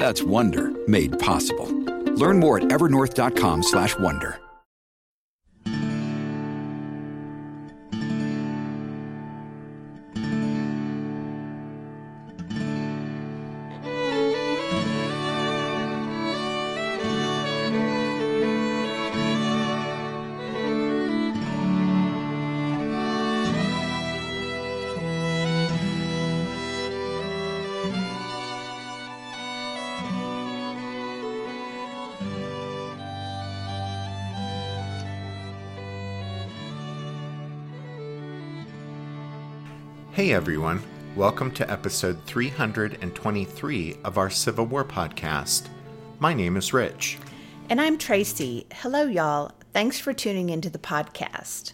That's Wonder made possible. Learn more at evernorth.com/wonder. Hey everyone, welcome to episode 323 of our Civil War podcast. My name is Rich. And I'm Tracy. Hello, y'all. Thanks for tuning into the podcast.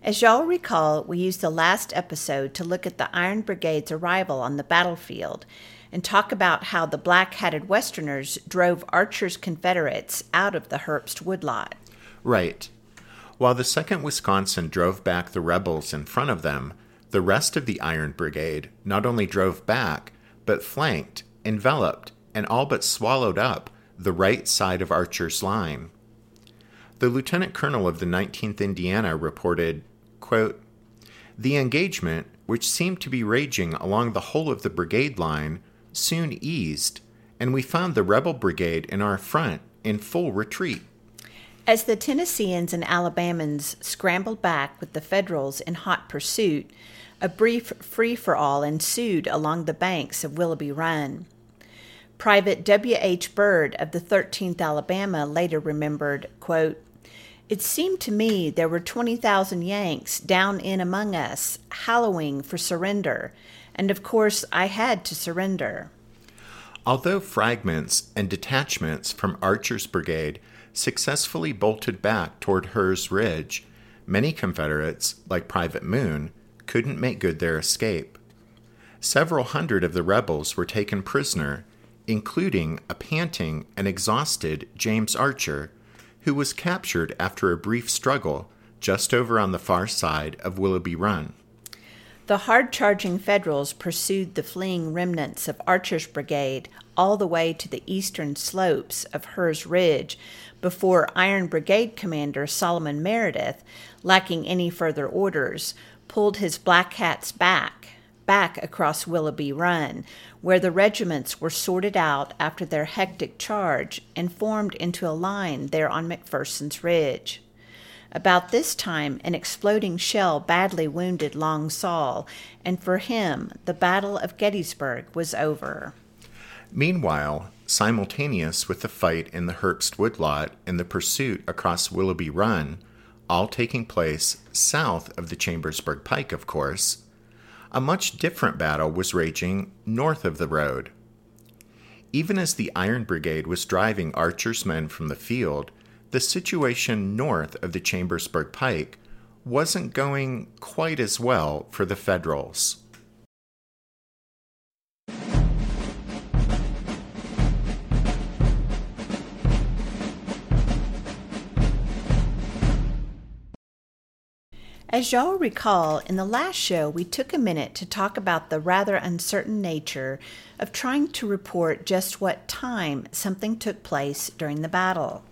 As y'all recall, we used the last episode to look at the Iron Brigade's arrival on the battlefield and talk about how the black hatted Westerners drove Archer's Confederates out of the Herbst woodlot. Right. While the 2nd Wisconsin drove back the rebels in front of them, the rest of the Iron Brigade not only drove back, but flanked, enveloped, and all but swallowed up the right side of Archer's line. The lieutenant colonel of the 19th Indiana reported, quote, The engagement, which seemed to be raging along the whole of the brigade line, soon eased, and we found the rebel brigade in our front in full retreat. As the Tennesseans and Alabamans scrambled back with the Federals in hot pursuit, a brief free for all ensued along the banks of Willoughby Run. Private W. H. Byrd of the 13th Alabama later remembered, quote, It seemed to me there were 20,000 Yanks down in among us, hallowing for surrender, and of course I had to surrender. Although fragments and detachments from Archer's brigade successfully bolted back toward Herr's Ridge, many Confederates, like Private Moon, couldn't make good their escape. Several hundred of the rebels were taken prisoner, including a panting and exhausted James Archer, who was captured after a brief struggle just over on the far side of Willoughby Run. The hard charging Federals pursued the fleeing remnants of Archer's brigade all the way to the eastern slopes of Herr's Ridge before Iron Brigade Commander Solomon Meredith, lacking any further orders, pulled his black hats back, back across Willoughby Run, where the regiments were sorted out after their hectic charge and formed into a line there on McPherson's Ridge. About this time, an exploding shell badly wounded Long Sol, and for him, the Battle of Gettysburg was over. Meanwhile, simultaneous with the fight in the Herbst woodlot and the pursuit across Willoughby Run, all taking place south of the Chambersburg Pike, of course, a much different battle was raging north of the road. Even as the Iron Brigade was driving Archer's men from the field, the situation north of the Chambersburg Pike wasn't going quite as well for the Federals. As y'all recall, in the last show, we took a minute to talk about the rather uncertain nature of trying to report just what time something took place during the battle.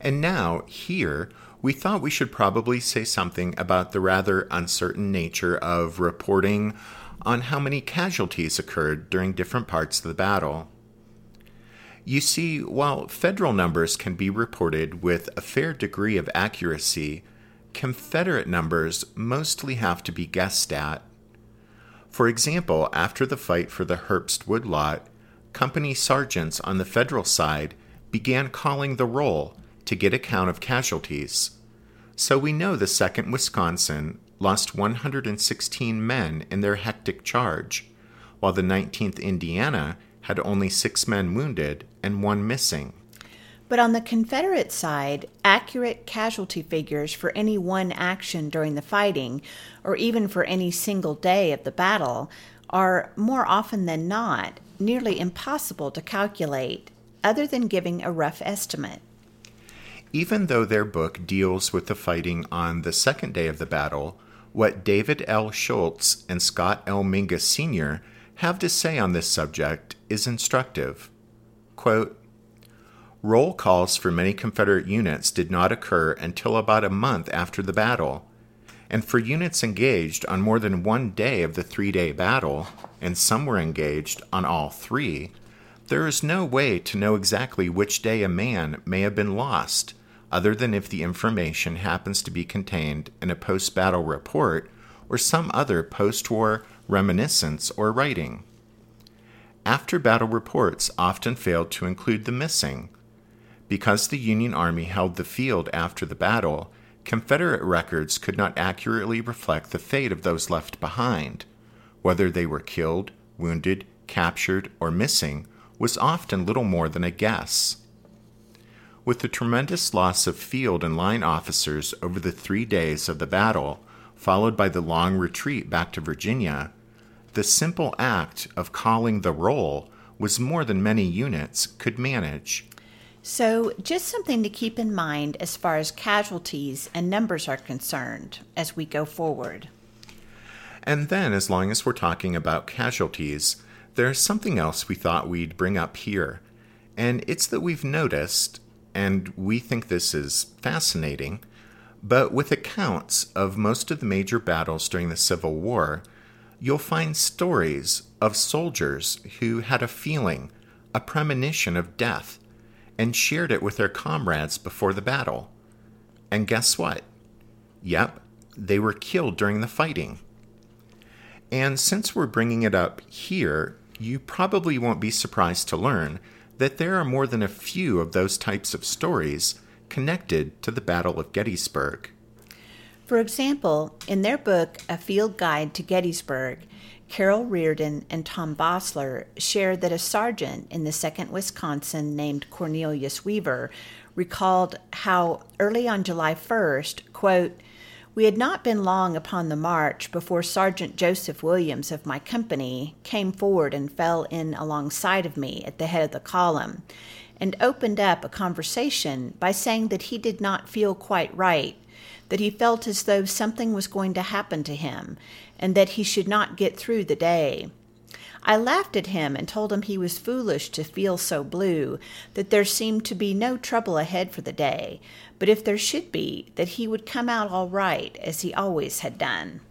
And now, here, we thought we should probably say something about the rather uncertain nature of reporting on how many casualties occurred during different parts of the battle. You see, while federal numbers can be reported with a fair degree of accuracy, Confederate numbers mostly have to be guessed at. For example, after the fight for the Herbst woodlot, company sergeants on the federal side began calling the roll to get a count of casualties. So we know the 2nd Wisconsin lost 116 men in their hectic charge, while the 19th Indiana had only six men wounded and one missing. But on the Confederate side, accurate casualty figures for any one action during the fighting, or even for any single day of the battle, are more often than not nearly impossible to calculate, other than giving a rough estimate. Even though their book deals with the fighting on the second day of the battle, what David L. Schultz and Scott L. Mingus Sr. have to say on this subject is instructive. Quote, Roll calls for many Confederate units did not occur until about a month after the battle, and for units engaged on more than one day of the three day battle, and some were engaged on all three, there is no way to know exactly which day a man may have been lost, other than if the information happens to be contained in a post battle report or some other post war reminiscence or writing. After battle reports often failed to include the missing, because the Union Army held the field after the battle, Confederate records could not accurately reflect the fate of those left behind. Whether they were killed, wounded, captured, or missing was often little more than a guess. With the tremendous loss of field and line officers over the three days of the battle, followed by the long retreat back to Virginia, the simple act of calling the roll was more than many units could manage. So, just something to keep in mind as far as casualties and numbers are concerned as we go forward. And then, as long as we're talking about casualties, there's something else we thought we'd bring up here. And it's that we've noticed, and we think this is fascinating, but with accounts of most of the major battles during the Civil War, you'll find stories of soldiers who had a feeling, a premonition of death and shared it with their comrades before the battle. And guess what? Yep, they were killed during the fighting. And since we're bringing it up here, you probably won't be surprised to learn that there are more than a few of those types of stories connected to the Battle of Gettysburg. For example, in their book, A Field Guide to Gettysburg, Carol Reardon and Tom Vossler shared that a sergeant in the 2nd Wisconsin named Cornelius Weaver recalled how early on July 1st, quote, we had not been long upon the march before Sergeant Joseph Williams of my company came forward and fell in alongside of me at the head of the column and opened up a conversation by saying that he did not feel quite right, that he felt as though something was going to happen to him, and that he should not get through the day. I laughed at him and told him he was foolish to feel so blue, that there seemed to be no trouble ahead for the day, but if there should be, that he would come out all right, as he always had done.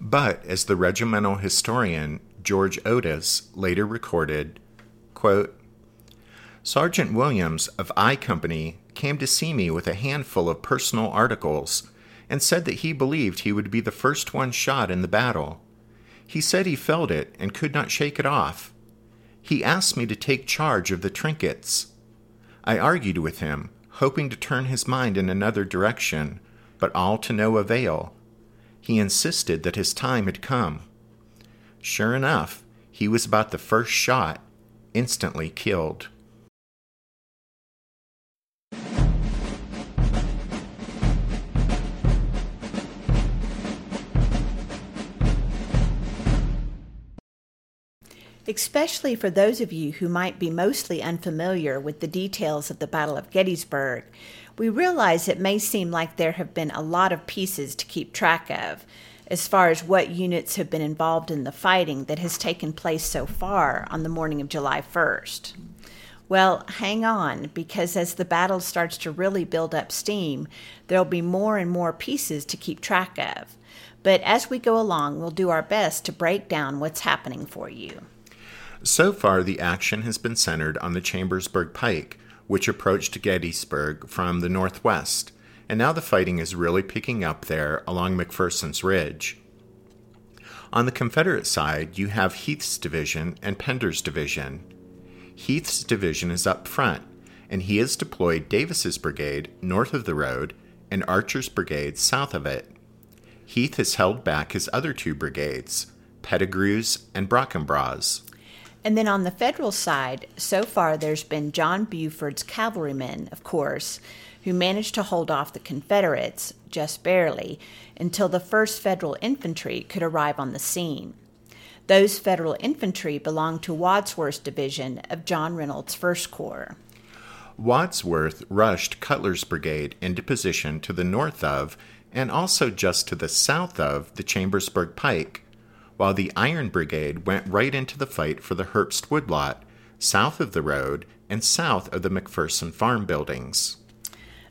But as the regimental historian George Otis later recorded, quote, Sergeant Williams of I Company came to see me with a handful of personal articles and said that he believed he would be the first one shot in the battle. He said he felt it and could not shake it off. He asked me to take charge of the trinkets. I argued with him, hoping to turn his mind in another direction, but all to no avail. He insisted that his time had come. Sure enough, he was about the first shot, instantly killed. Especially for those of you who might be mostly unfamiliar with the details of the Battle of Gettysburg. We realize it may seem like there have been a lot of pieces to keep track of as far as what units have been involved in the fighting that has taken place so far on the morning of July 1st. Well, hang on, because as the battle starts to really build up steam, there'll be more and more pieces to keep track of. But as we go along, we'll do our best to break down what's happening for you. So far, the action has been centered on the Chambersburg Pike, which approached Gettysburg from the northwest, and now the fighting is really picking up there along McPherson's Ridge. On the Confederate side, you have Heth's division and Pender's division. Heth's division is up front, and he has deployed Davis's brigade north of the road and Archer's brigade south of it. Heth has held back his other two brigades, Pettigrew's and Brockenbrough's. And then on the federal side, so far there's been John Buford's cavalrymen, of course, who managed to hold off the Confederates, just barely, until the 1st Federal Infantry could arrive on the scene. Those Federal infantry belonged to Wadsworth's division of John Reynolds' First Corps. Wadsworth rushed Cutler's brigade into position to the north of and also just to the south of the Chambersburg Pike, while the Iron Brigade went right into the fight for the Herbst woodlot, south of the road and south of the McPherson farm buildings.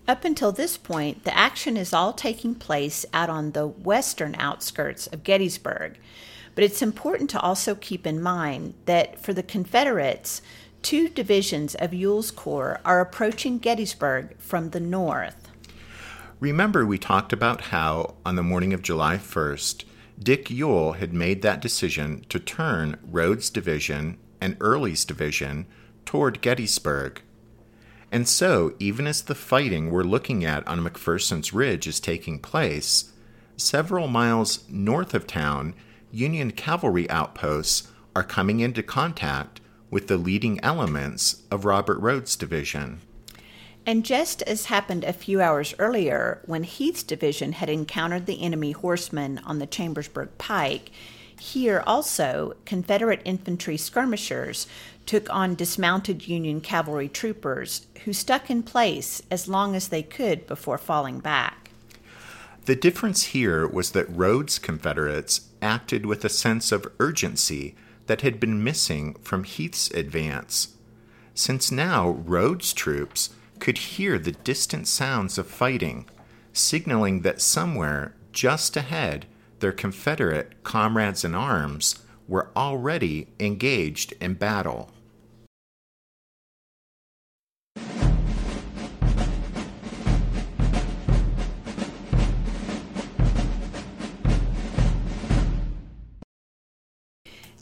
Up until this point, the action is all taking place out on the western outskirts of Gettysburg, but it's important to also keep in mind that for the Confederates, two divisions of Ewell's Corps are approaching Gettysburg from the north. Remember, we talked about how, on the morning of July 1st, Dick Ewell had made that decision to turn Rodes' division and Early's division toward Gettysburg. And so, even as the fighting we're looking at on McPherson's Ridge is taking place, several miles north of town, Union cavalry outposts are coming into contact with the leading elements of Robert Rodes' division. And just as happened a few hours earlier, when Heth's division had encountered the enemy horsemen on the Chambersburg Pike, here also Confederate infantry skirmishers took on dismounted Union cavalry troopers who stuck in place as long as they could before falling back. The difference here was that Rodes' Confederates acted with a sense of urgency that had been missing from Heth's advance. Since now Rodes' troops could hear the distant sounds of fighting, signaling that somewhere just ahead their Confederate comrades in arms were already engaged in battle.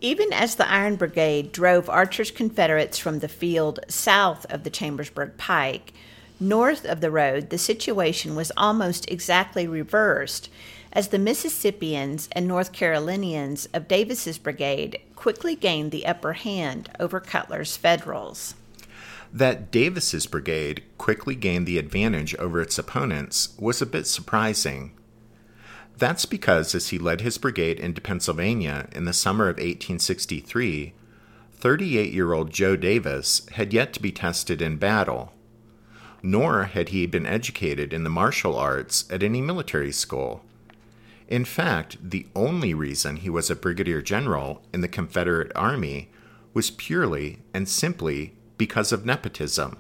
Even as the Iron Brigade drove Archer's Confederates from the field south of the Chambersburg Pike, north of the road the situation was almost exactly reversed, as the Mississippians and North Carolinians of Davis's brigade quickly gained the upper hand over Cutler's Federals. That Davis's brigade quickly gained the advantage over its opponents was a bit surprising. That's because as he led his brigade into Pennsylvania in the summer of 1863, 38 year old Joe Davis had yet to be tested in battle, nor had he been educated in the martial arts at any military school. In fact, the only reason he was a brigadier general in the Confederate Army was purely and simply because of nepotism.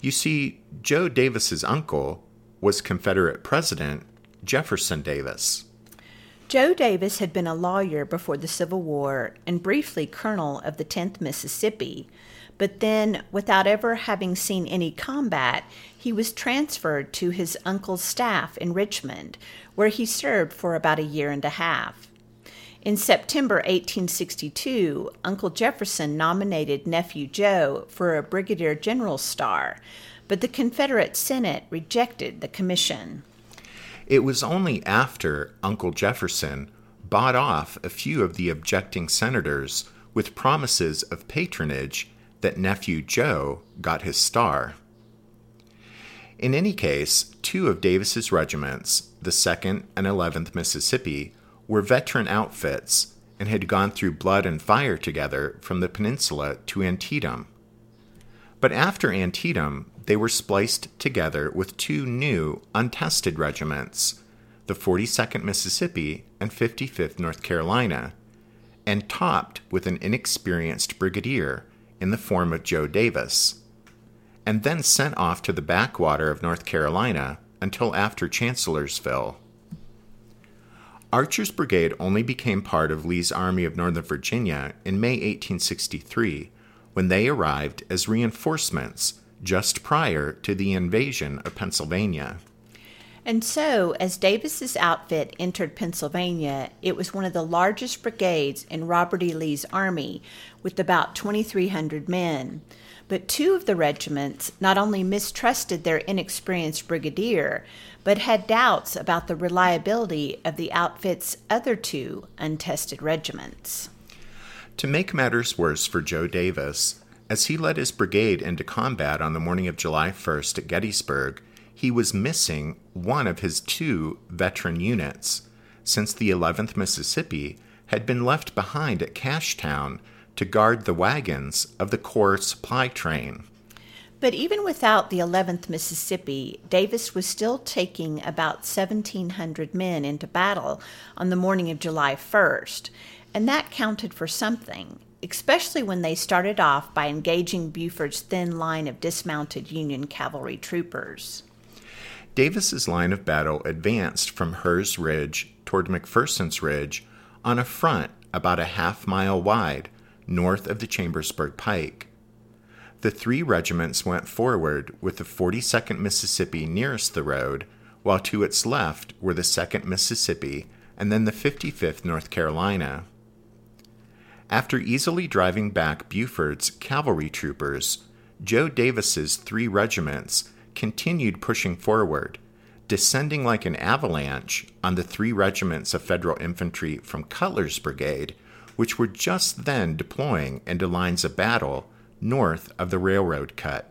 You see, Joe Davis's uncle was Confederate president Jefferson Davis. Joe Davis had been a lawyer before the Civil War and briefly colonel of the 10th Mississippi, but then, without ever having seen any combat, he was transferred to his uncle's staff in Richmond, where he served for about a year and a half. In September 1862, Uncle Jefferson nominated nephew Joe for a brigadier general's star, but the Confederate Senate rejected the commission. It was only after Uncle Jefferson bought off a few of the objecting senators with promises of patronage that nephew Joe got his star. In any case, two of Davis's regiments, the 2nd and 11th Mississippi, were veteran outfits and had gone through blood and fire together from the peninsula to Antietam. But after Antietam, they were spliced together with two new, untested regiments, the 42nd Mississippi and 55th North Carolina, and topped with an inexperienced brigadier in the form of Joe Davis, and then sent off to the backwater of North Carolina until after Chancellorsville. Archer's brigade only became part of Lee's Army of Northern Virginia in May 1863 when they arrived as reinforcements just prior to the invasion of Pennsylvania. And so, as Davis's outfit entered Pennsylvania, it was one of the largest brigades in Robert E. Lee's army, with about 2,300 men. But two of the regiments not only mistrusted their inexperienced brigadier, but had doubts about the reliability of the outfit's other two untested regiments. To make matters worse for Joe Davis, as he led his brigade into combat on the morning of July 1st at Gettysburg, he was missing one of his two veteran units, since the 11th Mississippi had been left behind at Cashtown to guard the wagons of the Corps supply train. But even without the 11th Mississippi, Davis was still taking about 1,700 men into battle on the morning of July 1st, and that counted for something, especially when they started off by engaging Buford's thin line of dismounted Union cavalry troopers. Davis's line of battle advanced from Herr's Ridge toward McPherson's Ridge on a front about a half mile wide north of the Chambersburg Pike. The three regiments went forward with the 42nd Mississippi nearest the road, while to its left were the 2nd Mississippi and then the 55th North Carolina. After easily driving back Buford's cavalry troopers, Joe Davis's three regiments continued pushing forward, descending like an avalanche on the three regiments of Federal infantry from Cutler's brigade, which were just then deploying into lines of battle north of the railroad cut.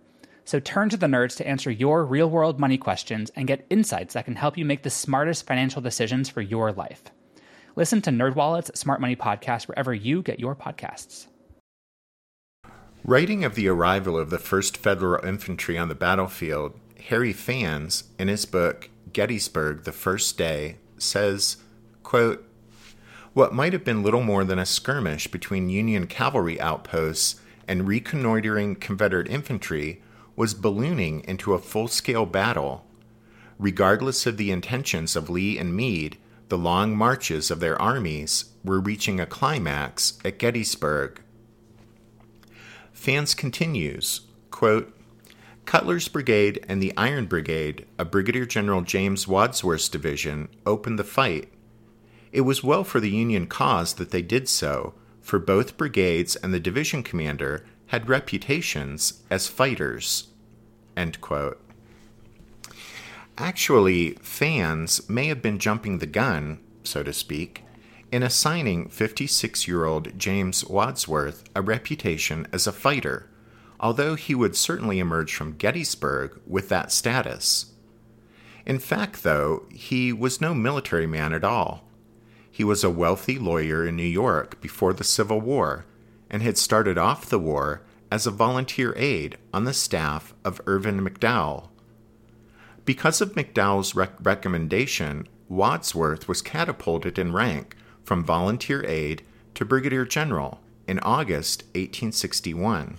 So turn to the nerds to answer your real world money questions and get insights that can help you make the smartest financial decisions for your life. Listen to NerdWallet's Smart Money Podcast wherever you get your podcasts. Writing of the arrival of the 1st Federal Infantry on the battlefield, Harry Pfanz, in his book Gettysburg, The First Day, says, quote, What might have been little more than a skirmish between Union cavalry outposts and reconnoitering Confederate infantry was ballooning into a full scale battle. Regardless of the intentions of Lee and Meade, the long marches of their armies were reaching a climax at Gettysburg. Pfanz continues, quote, Cutler's Brigade and the Iron Brigade, a Brigadier General James Wadsworth's division, opened the fight. It was well for the Union cause that they did so, for both brigades and the division commander had reputations as fighters. Actually, Pfanz may have been jumping the gun, so to speak, in assigning 56 year old James Wadsworth a reputation as a fighter although he would certainly emerge from Gettysburg with that status. In fact, though, he was no military man at all. He was a wealthy lawyer in New York before the Civil War and had started off the war as a volunteer aide on the staff of Irvin McDowell. Because of McDowell's rec- recommendation, Wadsworth was catapulted in rank from volunteer aide to brigadier general in August 1861.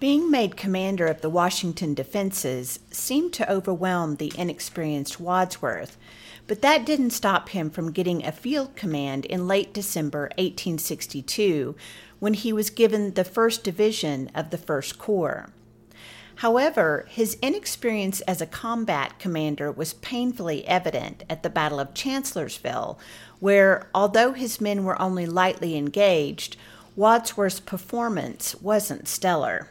Being made commander of the Washington defenses seemed to overwhelm the inexperienced Wadsworth, but that didn't stop him from getting a field command in late December 1862 when he was given the 1st Division of the 1st Corps. However, his inexperience as a combat commander was painfully evident at the Battle of Chancellorsville, where, although his men were only lightly engaged, Wadsworth's performance wasn't stellar.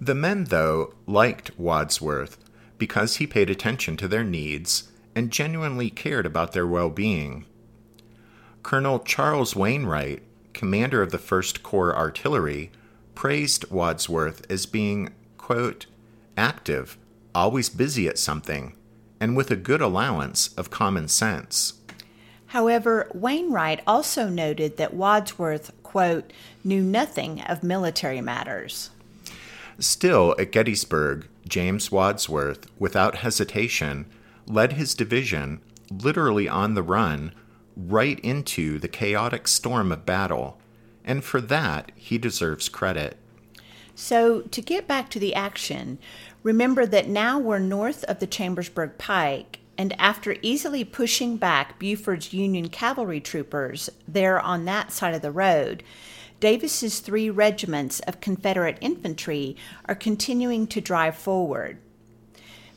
The men, though, liked Wadsworth because he paid attention to their needs and genuinely cared about their well being. Colonel Charles Wainwright, commander of the 1st Corps Artillery, praised Wadsworth as being, quote, active, always busy at something, and with a good allowance of common sense. However, Wainwright also noted that Wadsworth, quote, knew nothing of military matters. Still, at Gettysburg, James Wadsworth, without hesitation, led his division, literally on the run, right into the chaotic storm of battle, and for that he deserves credit. So, to get back to the action, remember that now we're north of the Chambersburg Pike, and after easily pushing back Buford's Union cavalry troopers there on that side of the road, Davis's three regiments of Confederate infantry are continuing to drive forward.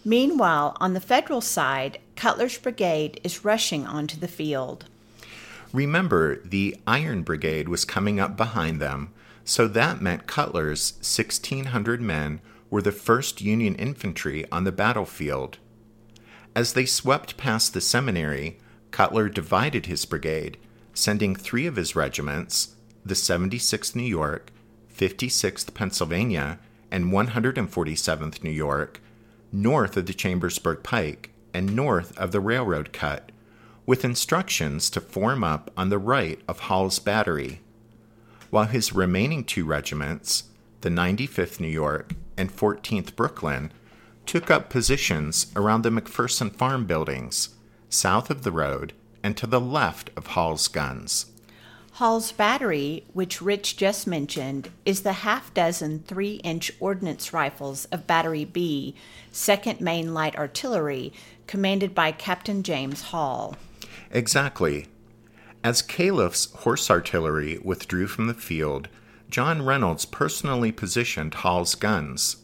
Meanwhile, on the Federal side, Cutler's brigade is rushing onto the field. Remember, the Iron Brigade was coming up behind them, so that meant Cutler's 1,600 men were the first Union infantry on the battlefield. As they swept past the seminary, Cutler divided his brigade, sending three of his regiments, the 76th New York, 56th Pennsylvania, and 147th New York, north of the Chambersburg Pike and north of the railroad cut, with instructions to form up on the right of Hall's battery, while his remaining two regiments, the 95th New York and 14th Brooklyn, took up positions around the McPherson Farm buildings, south of the road and to the left of Hall's guns. Hall's battery, which Rich just mentioned, is the half dozen three inch ordnance rifles of Battery B, 2nd Maine Light Artillery, commanded by Captain James Hall. Exactly. As Calef's horse artillery withdrew from the field, John Reynolds personally positioned Hall's guns.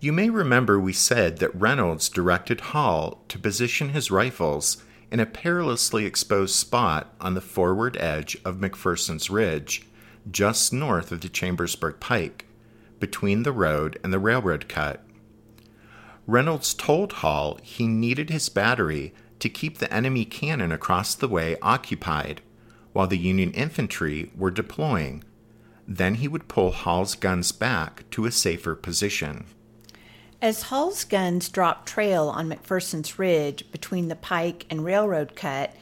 You may remember we said that Reynolds directed Hall to position his rifles in a perilously exposed spot on the forward edge of McPherson's Ridge, just north of the Chambersburg Pike, between the road and the railroad cut. Reynolds told Hall he needed his battery to keep the enemy cannon across the way occupied while the Union infantry were deploying. Then he would pull Hall's guns back to a safer position. As Hall's guns dropped trail on McPherson's Ridge between the pike and railroad cut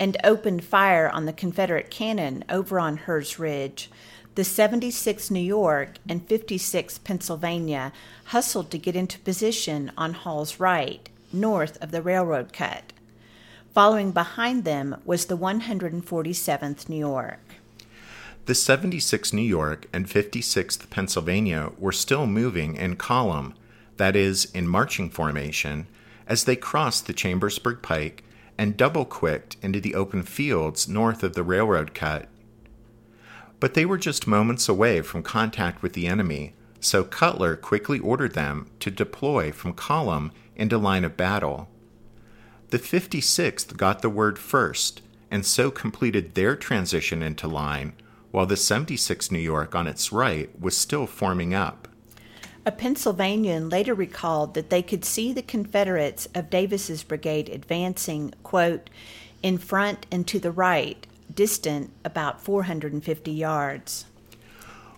and opened fire on the Confederate cannon over on Herr's Ridge, the 76th New York and 56th Pennsylvania hustled to get into position on Hall's right, north of the railroad cut. Following behind them was the 147th New York. The 76th New York and 56th Pennsylvania were still moving in column that is, in marching formation, as they crossed the Chambersburg Pike and double quicked into the open fields north of the railroad cut. But they were just moments away from contact with the enemy, so Cutler quickly ordered them to deploy from column into line of battle. The 56th got the word first, and so completed their transition into line, while the 76th New York on its right was still forming up. A Pennsylvanian later recalled that they could see the Confederates of Davis's brigade advancing, quote, in front and to the right, distant about 450 yards.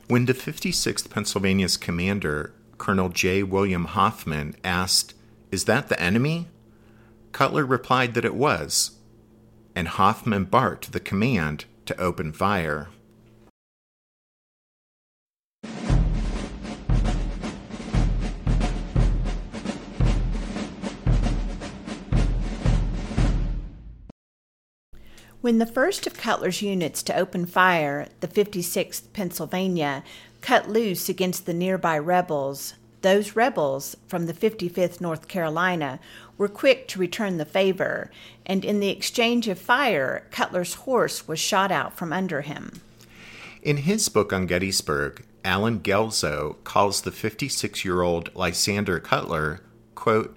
When the 56th Pennsylvania's commander, Colonel J. William Hoffman, asked, Is that the enemy? Cutler replied that it was, and Hoffman barked the command to open fire. When the first of Cutler's units to open fire, the 56th Pennsylvania, cut loose against the nearby rebels, those rebels from the 55th North Carolina were quick to return the favor, and in the exchange of fire, Cutler's horse was shot out from under him. In his book on Gettysburg, Allen Guelzo calls the 56 year old Lysander Cutler, quote,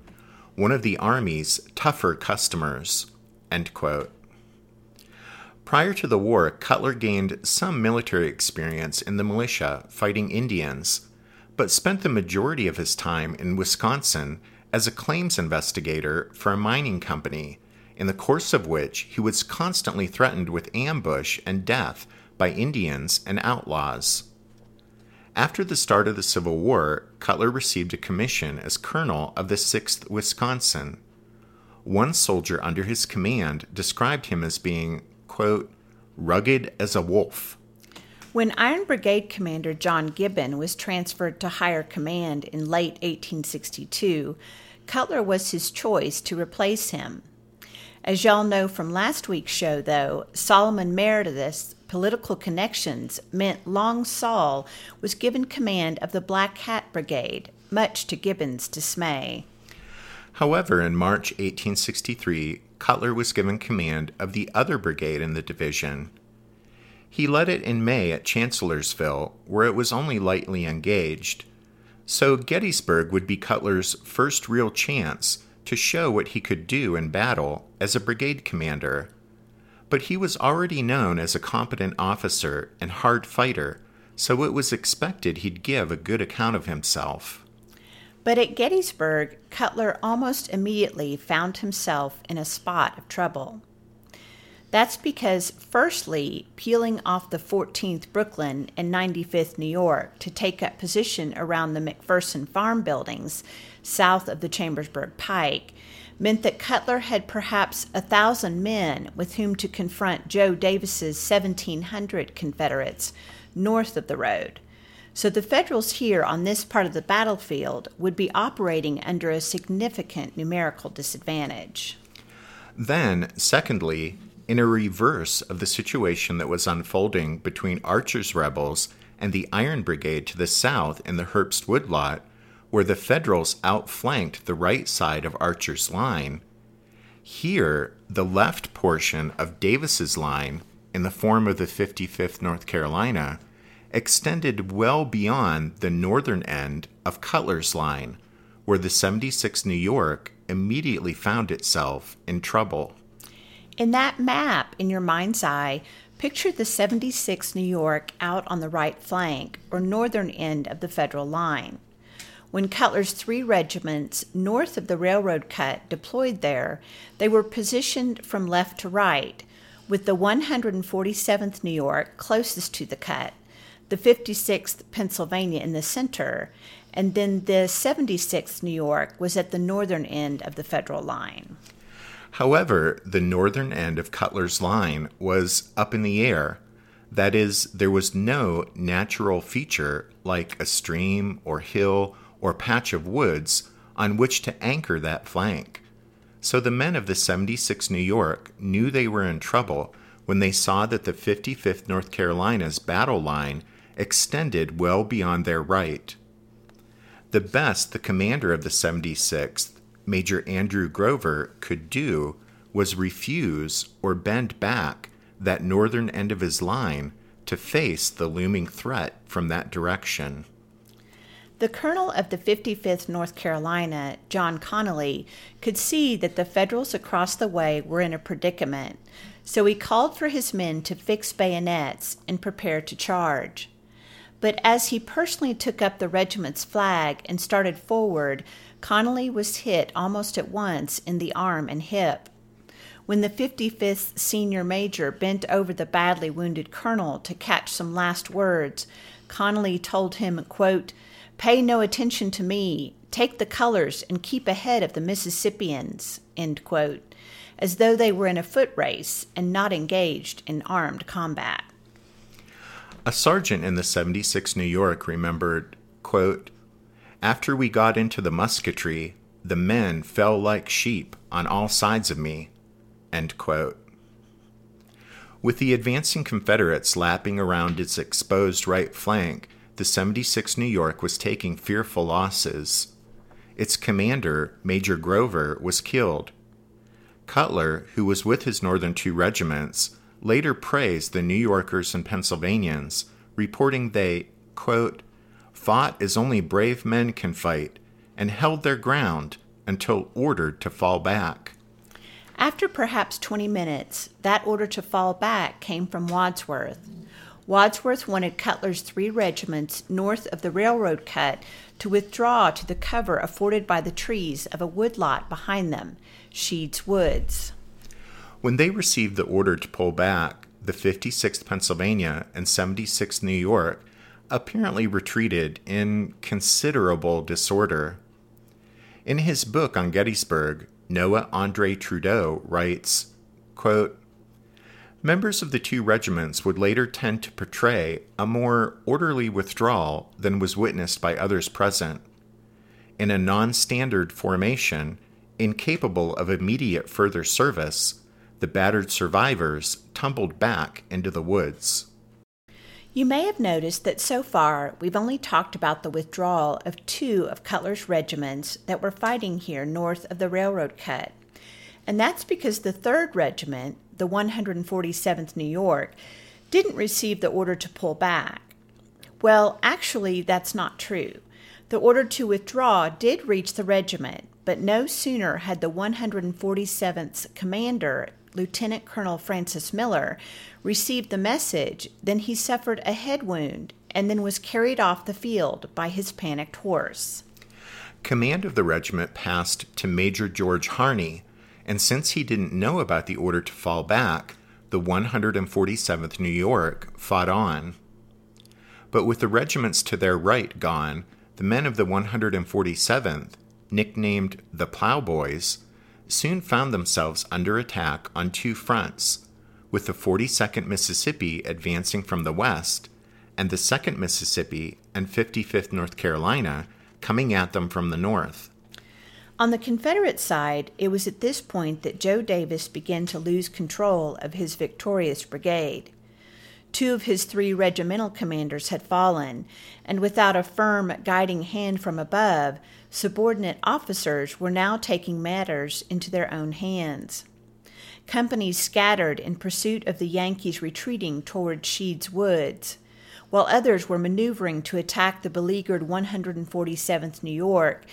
one of the Army's tougher customers, end quote. Prior to the war, Cutler gained some military experience in the militia fighting Indians, but spent the majority of his time in Wisconsin as a claims investigator for a mining company, in the course of which he was constantly threatened with ambush and death by Indians and outlaws. After the start of the Civil War, Cutler received a commission as colonel of the 6th Wisconsin. One soldier under his command described him as being, quote, rugged as a wolf. When Iron Brigade Commander John Gibbon was transferred to higher command in late 1862, Cutler was his choice to replace him. As y'all know from last week's show, though, Solomon Meredith's political connections meant Long Sol was given command of the Black Hat Brigade, much to Gibbon's dismay. However, in March 1863, Cutler was given command of the other brigade in the division. He led it in May at Chancellorsville, where it was only lightly engaged. So Gettysburg would be Cutler's first real chance to show what he could do in battle as a brigade commander. But he was already known as a competent officer and hard fighter, so it was expected he'd give a good account of himself. But at Gettysburg, Cutler almost immediately found himself in a spot of trouble. That's because, firstly, peeling off the 14th Brooklyn and 95th New York to take up position around the McPherson farm buildings south of the Chambersburg Pike meant that Cutler had perhaps a thousand men with whom to confront Joe Davis's 1,700 Confederates north of the road. So the Federals here on this part of the battlefield would be operating under a significant numerical disadvantage. Then, secondly, in a reverse of the situation that was unfolding between Archer's rebels and the Iron Brigade to the south in the Herbst Woodlot, where the Federals outflanked the right side of Archer's line, here the left portion of Davis's line, in the form of the 55th North Carolina, extended well beyond the northern end of Cutler's line, where the 76th New York immediately found itself in trouble. In that map in your mind's eye, picture the 76th New York out on the right flank or northern end of the federal line. When Cutler's three regiments north of the railroad cut deployed there, they were positioned from left to right, with the 147th New York closest to the cut, the 56th Pennsylvania in the center, and then the 76th New York was at the northern end of the federal line. However, the northern end of Cutler's line was up in the air. That is, there was no natural feature like a stream or hill or patch of woods on which to anchor that flank. So the men of the 76th New York knew they were in trouble when they saw that the 55th North Carolina's battle line extended well beyond their right. The best the commander of the 76th Major Andrew Grover could do was refuse or bend back that northern end of his line to face the looming threat from that direction. The colonel of the 55th North Carolina, John Connally, could see that the Federals across the way were in a predicament, so he called for his men to fix bayonets and prepare to charge. But as he personally took up the regiment's flag and started forward, Connally was hit almost at once in the arm and hip. When the 55th senior major bent over the badly wounded colonel to catch some last words, Connally told him, quote, Pay no attention to me. Take the colors and keep ahead of the Mississippians, end quote, as though they were in a foot race and not engaged in armed combat. A sergeant in the 76th New York remembered, quote, after we got into the musketry, the men fell like sheep on all sides of me. With the advancing Confederates lapping around its exposed right flank, the 76th New York was taking fearful losses. Its commander, Major Grover, was killed. Cutler, who was with his northern two regiments, later praised the New Yorkers and Pennsylvanians reporting they, quote, fought as only brave men can fight and held their ground until ordered to fall back. After perhaps 20 minutes, that order to fall back came from Wadsworth. Wadsworth wanted Cutler's three regiments north of the railroad cut to withdraw to the cover afforded by the trees of a woodlot behind them, Shead's Woods. When they received the order to pull back, the 56th Pennsylvania and 76th New York apparently retreated in considerable disorder. In his book on Gettysburg, Noah Andre Trudeau writes, quote, Members of the two regiments would later tend to portray a more orderly withdrawal than was witnessed by others present. In a non standard formation, incapable of immediate further service, the battered survivors tumbled back into the woods. You may have noticed that so far we've only talked about the withdrawal of two of Cutler's regiments that were fighting here north of the railroad cut. And that's because the 3rd Regiment, the 147th New York, didn't receive the order to pull back. Well, actually, that's not true. The order to withdraw did reach the regiment, but no sooner had the 147th's commander, Lieutenant Colonel Francis Miller, received the message then he suffered a head wound and then was carried off the field by his panicked horse. Command of the regiment passed to Major George Harney, and since he didn't know about the order to fall back, the 147th New York fought on. But with the regiments to their right gone, the men of the 147th, nicknamed the Plowboys, soon found themselves under attack on two fronts, with the 42nd Mississippi advancing from the west and the 2nd Mississippi and 55th North Carolina coming at them from the north. On the Confederate side, it was at this point that Joe Davis began to lose control of his victorious brigade. Two of his three regimental commanders had fallen, and without a firm guiding hand from above, subordinate officers were now taking matters into their own hands. Companies scattered in pursuit of the Yankees retreating toward Shead's Woods, while others were maneuvering to attack the beleaguered 147th New York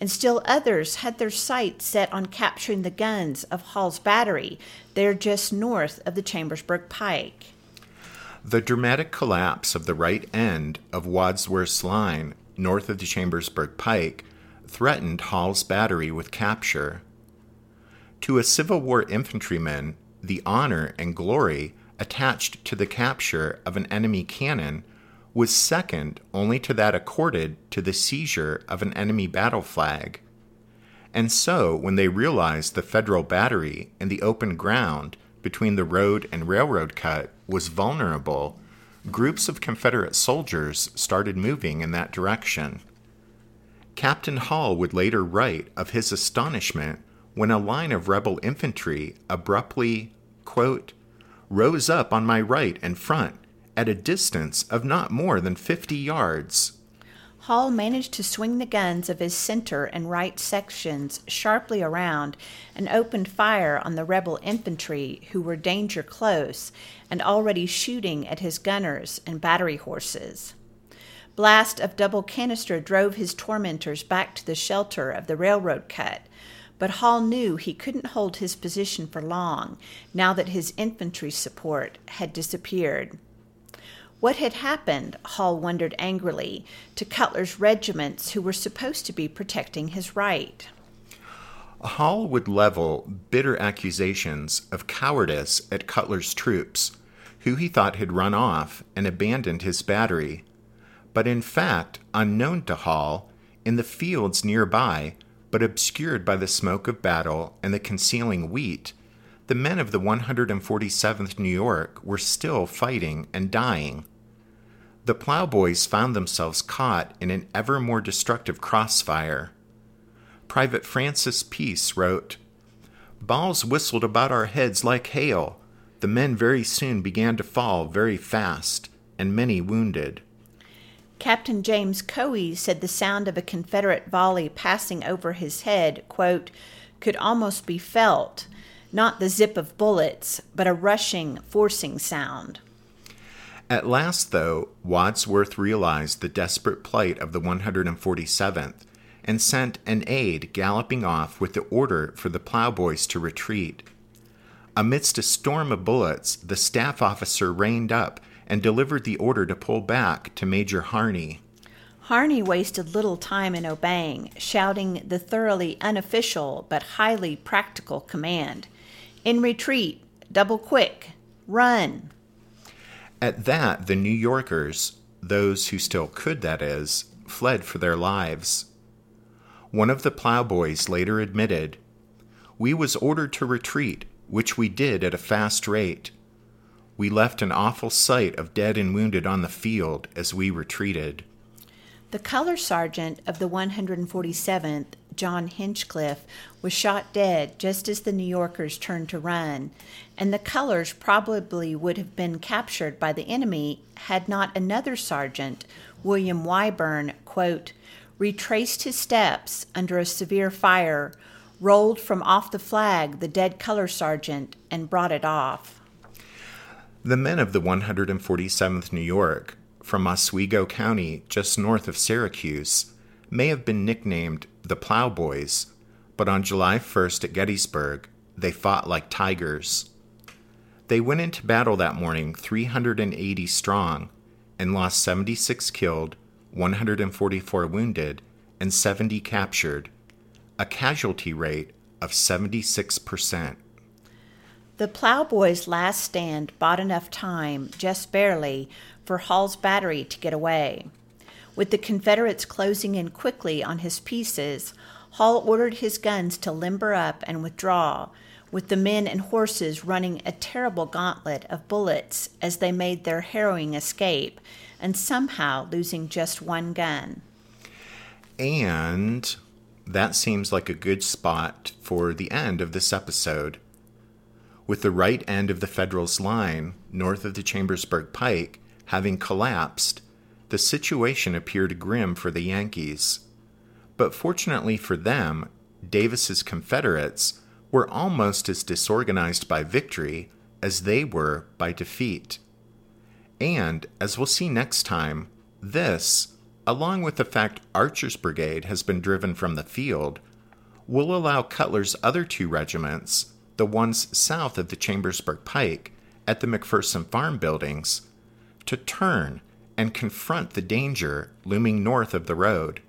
and still others had their sights set on capturing the guns of Hall's battery, there just north of the Chambersburg Pike. The dramatic collapse of the right end of Wadsworth's line north of the Chambersburg Pike threatened Hall's battery with capture. To a Civil War infantryman, the honor and glory attached to the capture of an enemy cannon was second only to that accorded to the seizure of an enemy battle flag. And so, when they realized the Federal battery in the open ground between the road and railroad cut was vulnerable, groups of Confederate soldiers started moving in that direction. Captain Hall would later write of his astonishment when a line of rebel infantry abruptly, quote, rose up on my right and front at a distance of not more than 50 yards. Hall managed to swing the guns of his center and right sections sharply around and opened fire on the rebel infantry who were danger close and already shooting at his gunners and battery horses blast of double canister drove his tormentors back to the shelter of the railroad cut. But Hall knew he couldn't hold his position for long, now that his infantry support had disappeared. What had happened, Hall wondered angrily, to Cutler's regiments who were supposed to be protecting his right? Hall would level bitter accusations of cowardice at Cutler's troops, who he thought had run off and abandoned his battery but in fact unknown to Hall, in the fields nearby, but obscured by the smoke of battle and the concealing wheat, the men of the 147th New York were still fighting and dying. The plowboys found themselves caught in an ever more destructive crossfire. Private Francis Peace wrote, Balls whistled about our heads like hail. The men very soon began to fall very fast, and many wounded. Captain James Coe said the sound of a Confederate volley passing over his head, quote, could almost be felt, not the zip of bullets, but a rushing, forcing sound. At last, though, Wadsworth realized the desperate plight of the 147th and sent an aide galloping off with the order for the plowboys to retreat. Amidst a storm of bullets, the staff officer reined up and delivered the order to pull back to Major Harney. Harney wasted little time in obeying, shouting the thoroughly unofficial but highly practical command In retreat, double quick, run. At that, the New Yorkers, those who still could, that is, fled for their lives. One of the plowboys later admitted, We was ordered to retreat, which we did at a fast rate. We left an awful sight of dead and wounded on the field as we retreated. The color sergeant of the 147th, John Hinchcliffe, was shot dead just as the New Yorkers turned to run, and the colors probably would have been captured by the enemy had not another sergeant, William Wyburn, quote, retraced his steps under a severe fire, rolled from off the flag the dead color sergeant, and brought it off. The men of the 147th New York from Oswego County, just north of Syracuse, may have been nicknamed the Plowboys, but on July 1st at Gettysburg, they fought like tigers. They went into battle that morning 380 strong and lost 76 killed, 144 wounded, and 70 captured, a casualty rate of 76%. The Plowboys' last stand bought enough time, just barely, for Hall's battery to get away. With the Confederates closing in quickly on his pieces, Hall ordered his guns to limber up and withdraw, with the men and horses running a terrible gauntlet of bullets as they made their harrowing escape, and somehow losing just one gun. And that seems like a good spot for the end of this episode. With the right end of the Federals' line, north of the Chambersburg Pike, having collapsed, the situation appeared grim for the Yankees. But fortunately for them, Davis's Confederates were almost as disorganized by victory as they were by defeat. And, as we'll see next time, this, along with the fact Archer's brigade has been driven from the field, will allow Cutler's other two regiments the ones south of the Chambersburg Pike at the McPherson Farm buildings, to turn and confront the danger looming north of the road.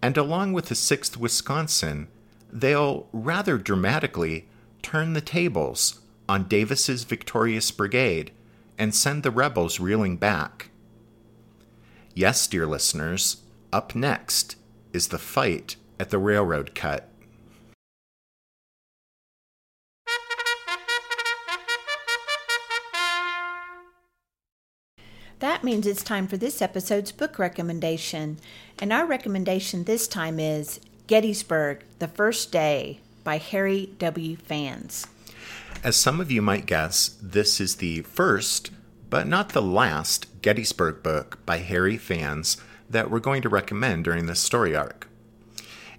And along with the 6th Wisconsin, they'll rather dramatically turn the tables on Davis's victorious brigade and send the rebels reeling back. Yes, dear listeners, up next is the fight at the railroad cut. That means it's time for this episode's book recommendation. And our recommendation this time is Gettysburg, The First Day by Harry W. Pfanz. As some of you might guess, this is the first, but not the last, Gettysburg book by Harry Pfanz that we're going to recommend during this story arc.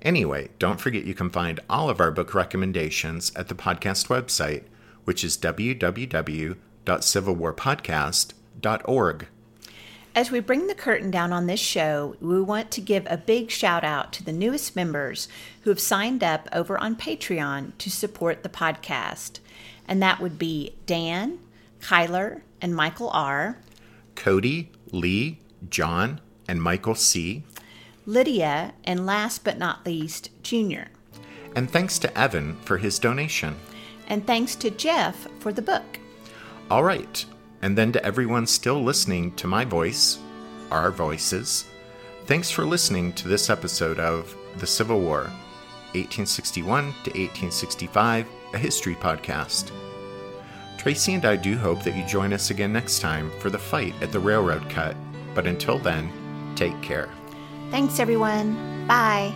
Anyway, don't forget you can find all of our book recommendations at the podcast website, which is As we bring the curtain down on this show, we want to give a big shout out to the newest members who have signed up over on Patreon to support the podcast. And that would be Dan, Kyler, and Michael R., Cody, Lee, John, and Michael C., Lydia, and last but not least, Junior. And thanks to Evan for his donation. And thanks to Jeff for the book. All right. And then to everyone still listening to my voice, our voices, thanks for listening to this episode of The Civil War, 1861 to 1865, a history podcast. Tracy and I do hope that you join us again next time for the fight at the railroad cut. But until then, take care. Thanks, everyone. Bye.